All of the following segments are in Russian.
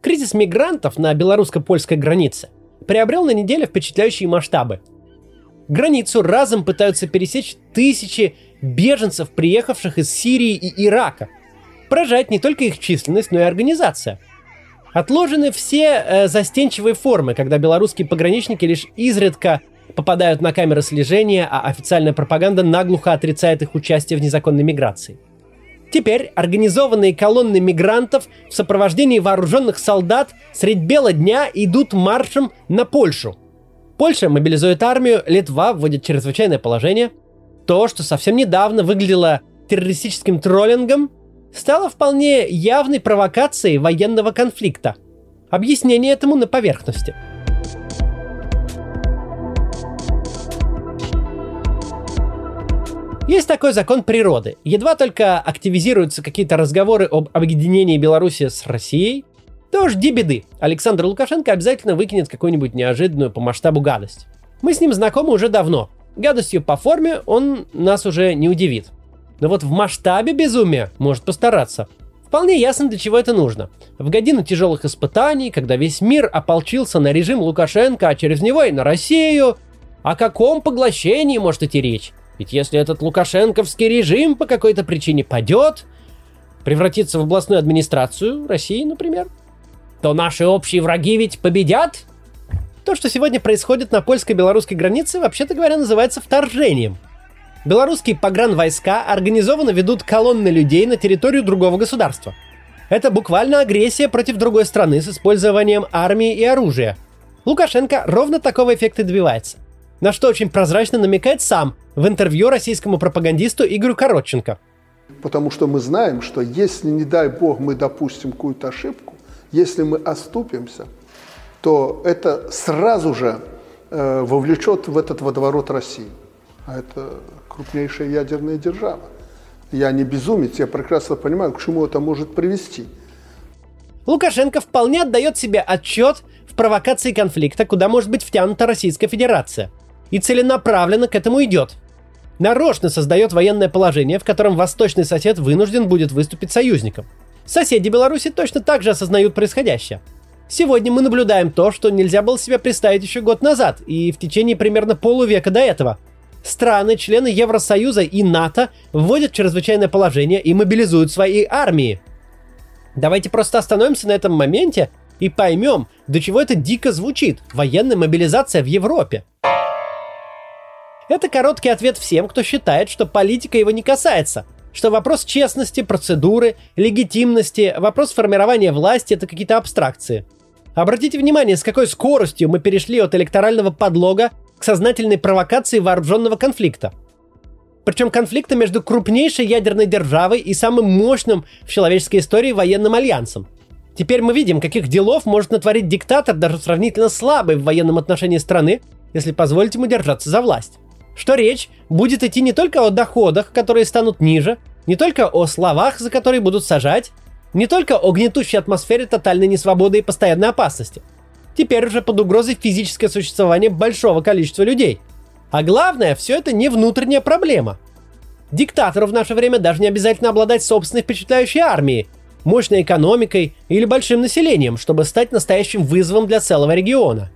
Кризис мигрантов на белорусско-польской границе приобрел на неделю впечатляющие масштабы. Границу разом пытаются пересечь тысячи беженцев, приехавших из Сирии и Ирака. Поражает не только их численность, но и организация. Отложены все э, застенчивые формы, когда белорусские пограничники лишь изредка попадают на камеры слежения, а официальная пропаганда наглухо отрицает их участие в незаконной миграции. Теперь организованные колонны мигрантов в сопровождении вооруженных солдат средь бела дня идут маршем на Польшу. Польша мобилизует армию, Литва вводит чрезвычайное положение. То, что совсем недавно выглядело террористическим троллингом, стало вполне явной провокацией военного конфликта. Объяснение этому на поверхности – Есть такой закон природы. Едва только активизируются какие-то разговоры об объединении Беларуси с Россией, то жди беды. Александр Лукашенко обязательно выкинет какую-нибудь неожиданную по масштабу гадость. Мы с ним знакомы уже давно. Гадостью по форме он нас уже не удивит. Но вот в масштабе безумия может постараться. Вполне ясно, для чего это нужно. В годину тяжелых испытаний, когда весь мир ополчился на режим Лукашенко, а через него и на Россию, о каком поглощении может идти речь? Ведь если этот лукашенковский режим по какой-то причине падет, превратится в областную администрацию России, например, то наши общие враги ведь победят. То, что сегодня происходит на польско-белорусской границе, вообще-то говоря, называется вторжением. Белорусские погранвойска организованно ведут колонны людей на территорию другого государства. Это буквально агрессия против другой страны с использованием армии и оружия. Лукашенко ровно такого эффекта добивается – на что очень прозрачно намекает сам в интервью российскому пропагандисту Игорю Коротченко. Потому что мы знаем, что если, не дай бог, мы допустим какую-то ошибку, если мы оступимся, то это сразу же э, вовлечет в этот водоворот России. А это крупнейшая ядерная держава. Я не безумец, я прекрасно понимаю, к чему это может привести. Лукашенко вполне отдает себе отчет в провокации конфликта, куда может быть втянута Российская Федерация и целенаправленно к этому идет. Нарочно создает военное положение, в котором восточный сосед вынужден будет выступить союзником. Соседи Беларуси точно так же осознают происходящее. Сегодня мы наблюдаем то, что нельзя было себе представить еще год назад и в течение примерно полувека до этого. Страны, члены Евросоюза и НАТО вводят чрезвычайное положение и мобилизуют свои армии. Давайте просто остановимся на этом моменте и поймем, до чего это дико звучит. Военная мобилизация в Европе. Это короткий ответ всем, кто считает, что политика его не касается, что вопрос честности, процедуры, легитимности, вопрос формирования власти – это какие-то абстракции. Обратите внимание, с какой скоростью мы перешли от электорального подлога к сознательной провокации вооруженного конфликта. Причем конфликта между крупнейшей ядерной державой и самым мощным в человеческой истории военным альянсом. Теперь мы видим, каких делов может натворить диктатор даже сравнительно слабый в военном отношении страны, если позволить ему держаться за власть что речь будет идти не только о доходах, которые станут ниже, не только о словах, за которые будут сажать, не только о гнетущей атмосфере тотальной несвободы и постоянной опасности. Теперь уже под угрозой физическое существование большого количества людей. А главное, все это не внутренняя проблема. Диктатору в наше время даже не обязательно обладать собственной впечатляющей армией, мощной экономикой или большим населением, чтобы стать настоящим вызовом для целого региона.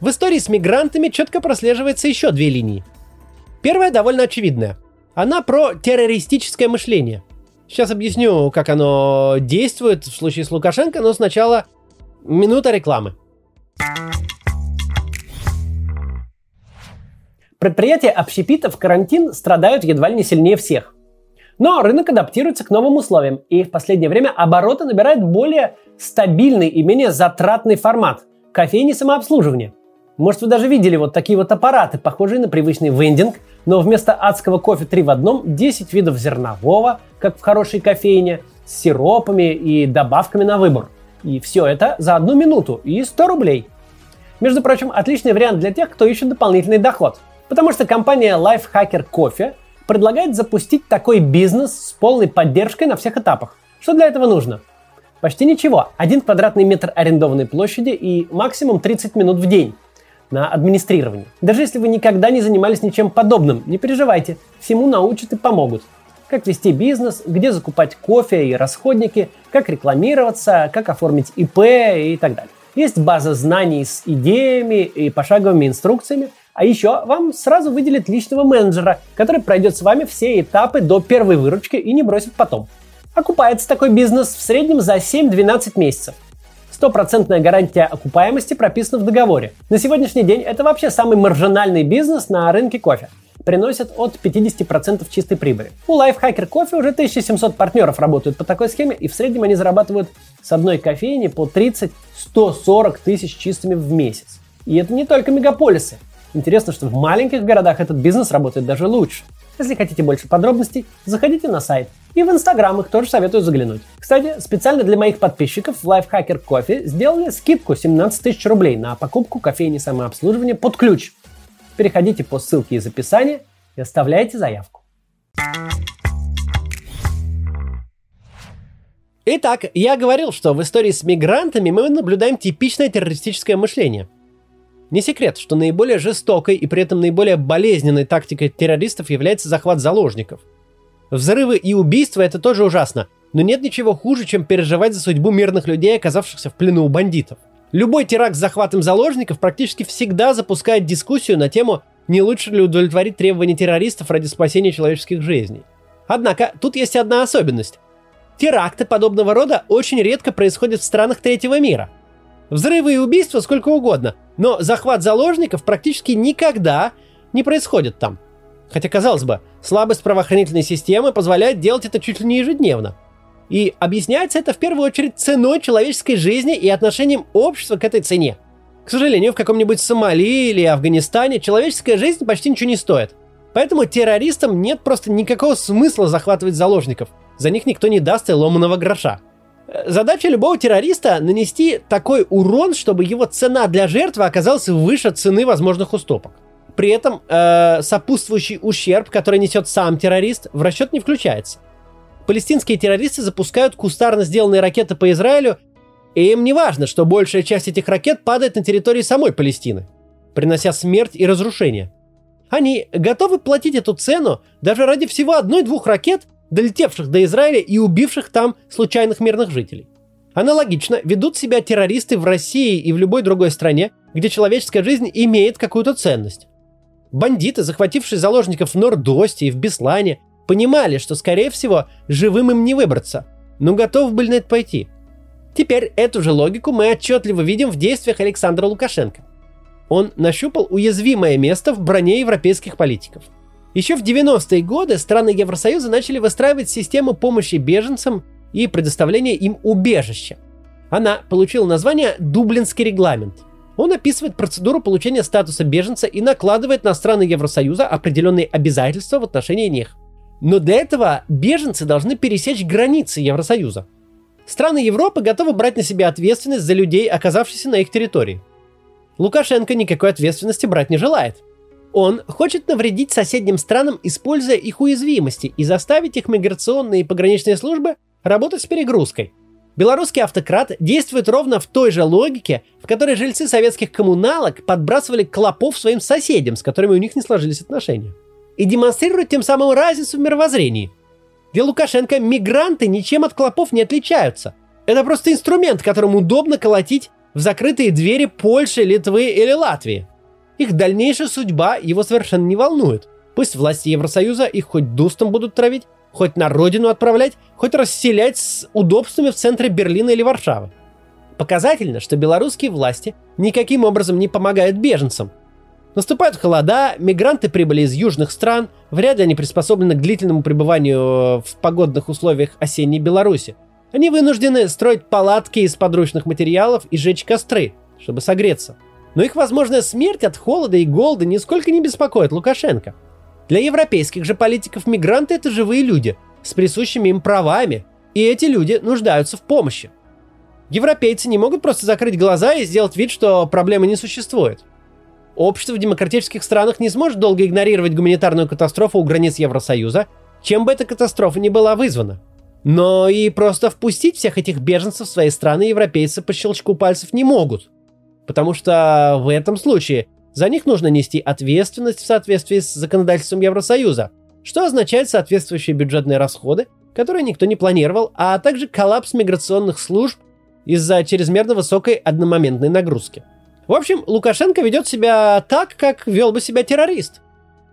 В истории с мигрантами четко прослеживается еще две линии – Первая довольно очевидная. Она про террористическое мышление. Сейчас объясню, как оно действует в случае с Лукашенко, но сначала минута рекламы. Предприятия общепита в карантин страдают едва ли не сильнее всех. Но рынок адаптируется к новым условиям, и в последнее время обороты набирает более стабильный и менее затратный формат – кофейни самообслуживания. Может, вы даже видели вот такие вот аппараты, похожие на привычный вендинг, но вместо адского кофе 3 в одном 10 видов зернового, как в хорошей кофейне, с сиропами и добавками на выбор. И все это за одну минуту и 100 рублей. Между прочим, отличный вариант для тех, кто ищет дополнительный доход. Потому что компания Lifehacker Coffee предлагает запустить такой бизнес с полной поддержкой на всех этапах. Что для этого нужно? Почти ничего. Один квадратный метр арендованной площади и максимум 30 минут в день на администрирование. Даже если вы никогда не занимались ничем подобным, не переживайте, всему научат и помогут. как вести бизнес, где закупать кофе и расходники, как рекламироваться, как оформить ИП и так далее. Есть база знаний с идеями и пошаговыми инструкциями, а еще вам сразу выделят личного менеджера, который пройдет с вами все этапы до первой выручки и не бросит потом. Окупается такой бизнес в среднем за 7-12 месяцев. Стопроцентная гарантия окупаемости прописана в договоре. На сегодняшний день это вообще самый маржинальный бизнес на рынке кофе приносят от 50% чистой прибыли. У Lifehacker Coffee уже 1700 партнеров работают по такой схеме, и в среднем они зарабатывают с одной кофейни по 30-140 тысяч чистыми в месяц. И это не только мегаполисы. Интересно, что в маленьких городах этот бизнес работает даже лучше. Если хотите больше подробностей, заходите на сайт. И в Инстаграм их тоже советую заглянуть. Кстати, специально для моих подписчиков в Lifehacker Coffee сделали скидку 17 тысяч рублей на покупку кофейни самообслуживания под ключ переходите по ссылке из описания и оставляйте заявку. Итак, я говорил, что в истории с мигрантами мы наблюдаем типичное террористическое мышление. Не секрет, что наиболее жестокой и при этом наиболее болезненной тактикой террористов является захват заложников. Взрывы и убийства это тоже ужасно, но нет ничего хуже, чем переживать за судьбу мирных людей, оказавшихся в плену у бандитов. Любой теракт с захватом заложников практически всегда запускает дискуссию на тему, не лучше ли удовлетворить требования террористов ради спасения человеческих жизней. Однако, тут есть одна особенность. Теракты подобного рода очень редко происходят в странах третьего мира. Взрывы и убийства сколько угодно, но захват заложников практически никогда не происходит там. Хотя, казалось бы, слабость правоохранительной системы позволяет делать это чуть ли не ежедневно – и объясняется это в первую очередь ценой человеческой жизни и отношением общества к этой цене. К сожалению, в каком-нибудь Сомали или Афганистане человеческая жизнь почти ничего не стоит. Поэтому террористам нет просто никакого смысла захватывать заложников. За них никто не даст и ломаного гроша. Задача любого террориста нанести такой урон, чтобы его цена для жертвы оказалась выше цены возможных уступок. При этом э, сопутствующий ущерб, который несет сам террорист, в расчет не включается палестинские террористы запускают кустарно сделанные ракеты по Израилю, и им не важно, что большая часть этих ракет падает на территории самой Палестины, принося смерть и разрушение. Они готовы платить эту цену даже ради всего одной-двух ракет, долетевших до Израиля и убивших там случайных мирных жителей. Аналогично ведут себя террористы в России и в любой другой стране, где человеческая жизнь имеет какую-то ценность. Бандиты, захватившие заложников в Нордосте и в Беслане, Понимали, что, скорее всего, живым им не выбраться, но готовы были на это пойти. Теперь эту же логику мы отчетливо видим в действиях Александра Лукашенко. Он нащупал уязвимое место в броне европейских политиков. Еще в 90-е годы страны Евросоюза начали выстраивать систему помощи беженцам и предоставления им убежища. Она получила название «Дублинский регламент». Он описывает процедуру получения статуса беженца и накладывает на страны Евросоюза определенные обязательства в отношении них. Но для этого беженцы должны пересечь границы Евросоюза. Страны Европы готовы брать на себя ответственность за людей, оказавшихся на их территории. Лукашенко никакой ответственности брать не желает. Он хочет навредить соседним странам, используя их уязвимости и заставить их миграционные и пограничные службы работать с перегрузкой. Белорусский автократ действует ровно в той же логике, в которой жильцы советских коммуналок подбрасывали клопов своим соседям, с которыми у них не сложились отношения и демонстрирует тем самым разницу в мировоззрении. Для Лукашенко мигранты ничем от клопов не отличаются. Это просто инструмент, которым удобно колотить в закрытые двери Польши, Литвы или Латвии. Их дальнейшая судьба его совершенно не волнует. Пусть власти Евросоюза их хоть дустом будут травить, хоть на родину отправлять, хоть расселять с удобствами в центре Берлина или Варшавы. Показательно, что белорусские власти никаким образом не помогают беженцам, Наступают холода, мигранты прибыли из южных стран, вряд ли они приспособлены к длительному пребыванию в погодных условиях осенней Беларуси. Они вынуждены строить палатки из подручных материалов и жечь костры, чтобы согреться. Но их возможная смерть от холода и голода нисколько не беспокоит Лукашенко. Для европейских же политиков мигранты это живые люди с присущими им правами, и эти люди нуждаются в помощи. Европейцы не могут просто закрыть глаза и сделать вид, что проблемы не существует. Общество в демократических странах не сможет долго игнорировать гуманитарную катастрофу у границ Евросоюза, чем бы эта катастрофа ни была вызвана. Но и просто впустить всех этих беженцев в свои страны европейцы по щелчку пальцев не могут. Потому что в этом случае за них нужно нести ответственность в соответствии с законодательством Евросоюза. что означает соответствующие бюджетные расходы, которые никто не планировал, а также коллапс миграционных служб из-за чрезмерно высокой одномоментной нагрузки. В общем, Лукашенко ведет себя так, как вел бы себя террорист.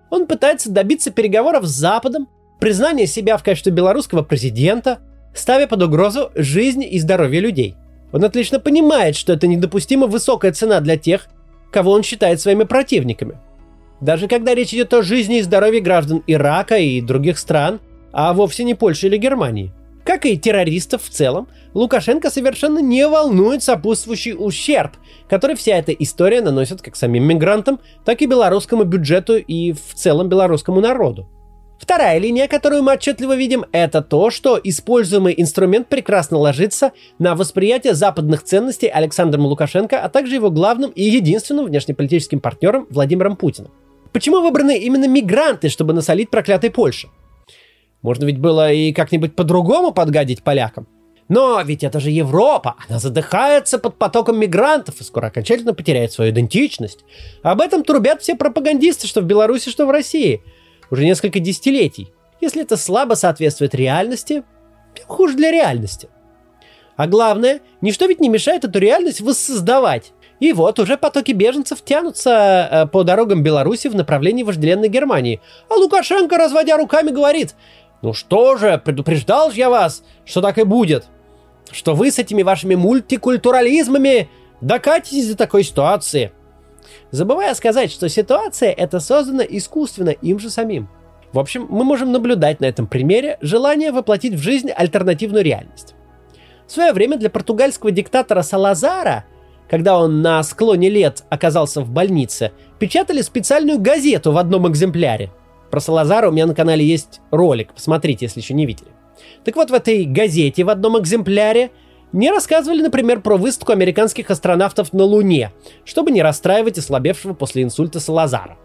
Он пытается добиться переговоров с Западом, признания себя в качестве белорусского президента, ставя под угрозу жизнь и здоровье людей. Он отлично понимает, что это недопустимо высокая цена для тех, кого он считает своими противниками. Даже когда речь идет о жизни и здоровье граждан Ирака и других стран, а вовсе не Польши или Германии. Как и террористов в целом, Лукашенко совершенно не волнует сопутствующий ущерб, который вся эта история наносит как самим мигрантам, так и белорусскому бюджету и в целом белорусскому народу. Вторая линия, которую мы отчетливо видим, это то, что используемый инструмент прекрасно ложится на восприятие западных ценностей Александром Лукашенко, а также его главным и единственным внешнеполитическим партнером Владимиром Путиным. Почему выбраны именно мигранты, чтобы насолить проклятой Польше? Можно ведь было и как-нибудь по-другому подгадить полякам. Но ведь это же Европа, она задыхается под потоком мигрантов и скоро окончательно потеряет свою идентичность. Об этом трубят все пропагандисты, что в Беларуси, что в России – уже несколько десятилетий. Если это слабо соответствует реальности, тем хуже для реальности. А главное, ничто ведь не мешает эту реальность воссоздавать. И вот уже потоки беженцев тянутся э, по дорогам Беларуси в направлении вожделенной Германии. А Лукашенко, разводя руками, говорит, ну что же, предупреждал же я вас, что так и будет. Что вы с этими вашими мультикультурализмами докатитесь до такой ситуации забывая сказать, что ситуация эта создана искусственно им же самим. В общем, мы можем наблюдать на этом примере желание воплотить в жизнь альтернативную реальность. В свое время для португальского диктатора Салазара, когда он на склоне лет оказался в больнице, печатали специальную газету в одном экземпляре. Про Салазара у меня на канале есть ролик, посмотрите, если еще не видели. Так вот, в этой газете в одном экземпляре не рассказывали, например, про высадку американских астронавтов на Луне, чтобы не расстраивать ослабевшего после инсульта Салазара.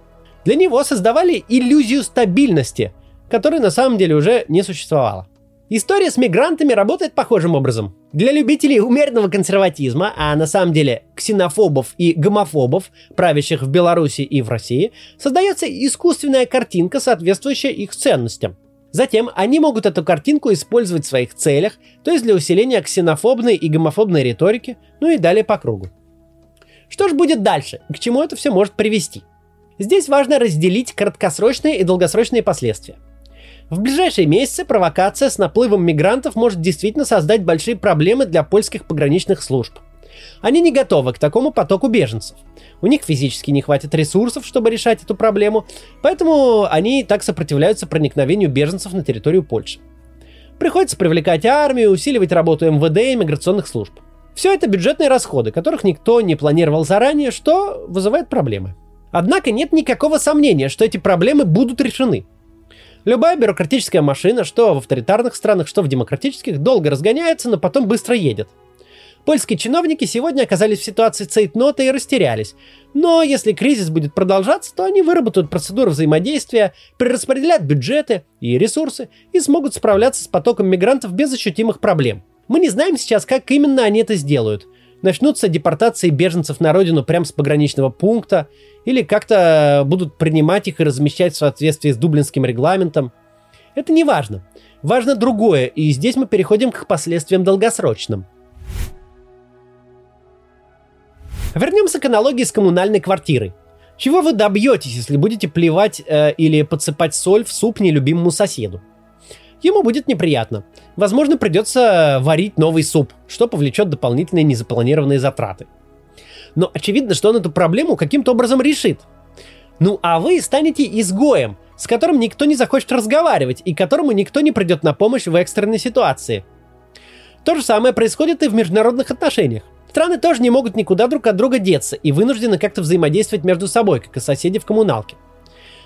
Для него создавали иллюзию стабильности, которой на самом деле уже не существовало. История с мигрантами работает похожим образом. Для любителей умеренного консерватизма, а на самом деле ксенофобов и гомофобов, правящих в Беларуси и в России, создается искусственная картинка, соответствующая их ценностям. Затем они могут эту картинку использовать в своих целях, то есть для усиления ксенофобной и гомофобной риторики, ну и далее по кругу. Что же будет дальше? К чему это все может привести? Здесь важно разделить краткосрочные и долгосрочные последствия. В ближайшие месяцы провокация с наплывом мигрантов может действительно создать большие проблемы для польских пограничных служб – они не готовы к такому потоку беженцев. У них физически не хватит ресурсов, чтобы решать эту проблему, поэтому они так сопротивляются проникновению беженцев на территорию Польши. Приходится привлекать армию, усиливать работу МВД и миграционных служб. Все это бюджетные расходы, которых никто не планировал заранее, что вызывает проблемы. Однако нет никакого сомнения, что эти проблемы будут решены. Любая бюрократическая машина, что в авторитарных странах, что в демократических, долго разгоняется, но потом быстро едет – Польские чиновники сегодня оказались в ситуации цейтнота и растерялись. Но если кризис будет продолжаться, то они выработают процедуры взаимодействия, перераспределят бюджеты и ресурсы и смогут справляться с потоком мигрантов без ощутимых проблем. Мы не знаем сейчас, как именно они это сделают. Начнутся депортации беженцев на родину прямо с пограничного пункта, или как-то будут принимать их и размещать в соответствии с дублинским регламентом. Это не важно. Важно другое, и здесь мы переходим к последствиям долгосрочным – Вернемся к аналогии с коммунальной квартирой. Чего вы добьетесь, если будете плевать э, или подсыпать соль в суп нелюбимому соседу? Ему будет неприятно. Возможно, придется варить новый суп, что повлечет дополнительные незапланированные затраты. Но очевидно, что он эту проблему каким-то образом решит. Ну а вы станете изгоем, с которым никто не захочет разговаривать и которому никто не придет на помощь в экстренной ситуации. То же самое происходит и в международных отношениях. Страны тоже не могут никуда друг от друга деться и вынуждены как-то взаимодействовать между собой, как и соседи в коммуналке.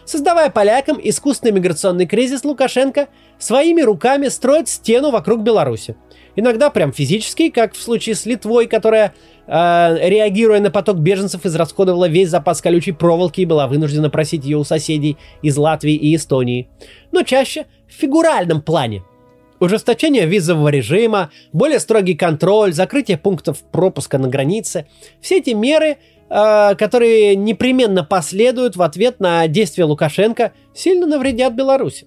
Создавая полякам искусственный миграционный кризис, Лукашенко своими руками строит стену вокруг Беларуси. Иногда прям физически, как в случае с Литвой, которая, э, реагируя на поток беженцев, израсходовала весь запас колючей проволоки и была вынуждена просить ее у соседей из Латвии и Эстонии. Но чаще в фигуральном плане – Ужесточение визового режима, более строгий контроль, закрытие пунктов пропуска на границе – все эти меры э, которые непременно последуют в ответ на действия Лукашенко, сильно навредят Беларуси.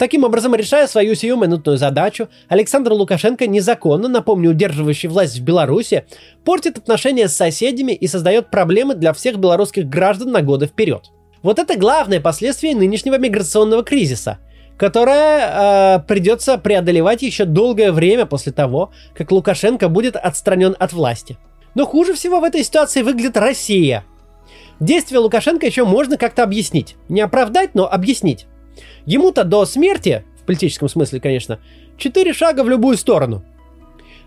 Таким образом, решая свою сиюминутную задачу, Александр Лукашенко незаконно, напомню, удерживающий власть в Беларуси, портит отношения с соседями и создает проблемы для всех белорусских граждан на годы вперед. Вот это главное последствие нынешнего миграционного кризиса, которое э, придется преодолевать еще долгое время после того, как Лукашенко будет отстранен от власти. Но хуже всего в этой ситуации выглядит Россия. Действия Лукашенко еще можно как-то объяснить. Не оправдать, но объяснить. Ему-то до смерти, в политическом смысле, конечно, четыре шага в любую сторону.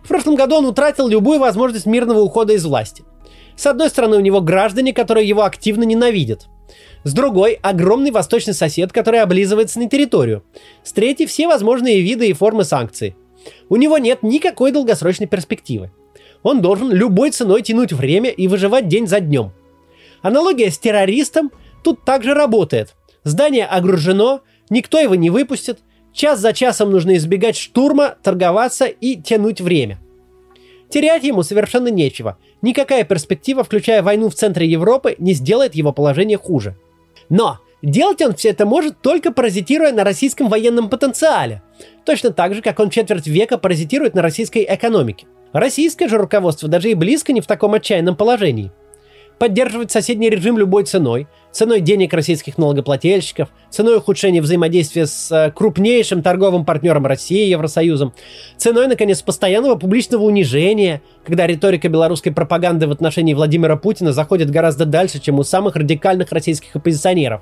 В прошлом году он утратил любую возможность мирного ухода из власти. С одной стороны, у него граждане, которые его активно ненавидят. С другой, огромный восточный сосед, который облизывается на территорию. С третьей, все возможные виды и формы санкций. У него нет никакой долгосрочной перспективы. Он должен любой ценой тянуть время и выживать день за днем. Аналогия с террористом тут также работает. Здание огружено, Никто его не выпустит. Час за часом нужно избегать штурма, торговаться и тянуть время. Терять ему совершенно нечего. Никакая перспектива, включая войну в центре Европы, не сделает его положение хуже. Но делать он все это может только паразитируя на российском военном потенциале. Точно так же, как он четверть века паразитирует на российской экономике. Российское же руководство даже и близко не в таком отчаянном положении – поддерживать соседний режим любой ценой, ценой денег российских налогоплательщиков, ценой ухудшения взаимодействия с э, крупнейшим торговым партнером России, Евросоюзом, ценой, наконец, постоянного публичного унижения, когда риторика белорусской пропаганды в отношении Владимира Путина заходит гораздо дальше, чем у самых радикальных российских оппозиционеров.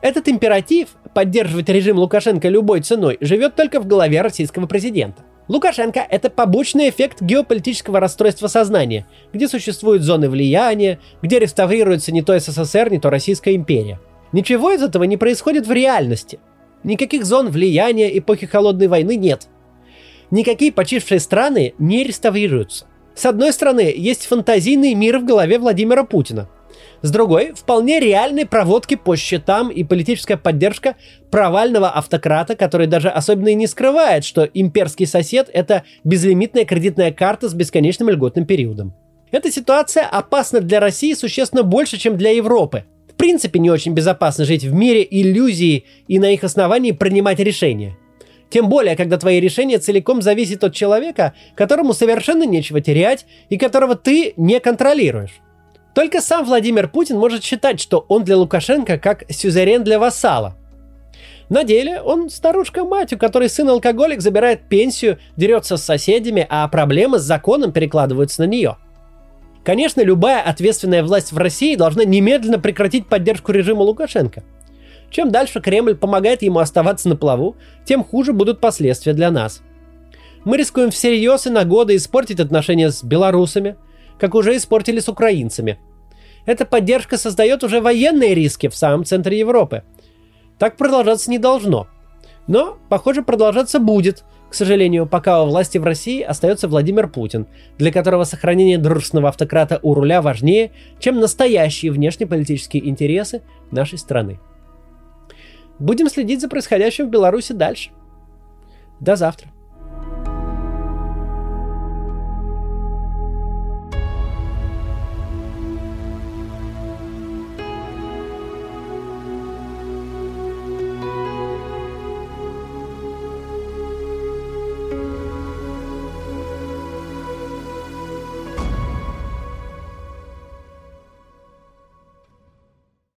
Этот императив поддерживать режим Лукашенко любой ценой живет только в голове российского президента. Лукашенко – это побочный эффект геополитического расстройства сознания, где существуют зоны влияния, где реставрируется не то СССР, не то Российская империя. Ничего из этого не происходит в реальности. Никаких зон влияния эпохи Холодной войны нет. Никакие почившие страны не реставрируются. С одной стороны, есть фантазийный мир в голове Владимира Путина – с другой, вполне реальные проводки по счетам и политическая поддержка провального автократа, который даже особенно и не скрывает, что имперский сосед – это безлимитная кредитная карта с бесконечным льготным периодом. Эта ситуация опасна для России существенно больше, чем для Европы. В принципе, не очень безопасно жить в мире иллюзий и на их основании принимать решения. Тем более, когда твои решения целиком зависят от человека, которому совершенно нечего терять и которого ты не контролируешь. Только сам Владимир Путин может считать, что он для Лукашенко как сюзерен для вассала. На деле он старушка-мать, у которой сын-алкоголик забирает пенсию, дерется с соседями, а проблемы с законом перекладываются на нее. Конечно, любая ответственная власть в России должна немедленно прекратить поддержку режима Лукашенко. Чем дальше Кремль помогает ему оставаться на плаву, тем хуже будут последствия для нас. Мы рискуем всерьез и на годы испортить отношения с белорусами – как уже испортили с украинцами. Эта поддержка создает уже военные риски в самом центре Европы. Так продолжаться не должно. Но, похоже, продолжаться будет, к сожалению, пока у власти в России остается Владимир Путин, для которого сохранение дружественного автократа у руля важнее, чем настоящие внешнеполитические интересы нашей страны. Будем следить за происходящим в Беларуси дальше. До завтра.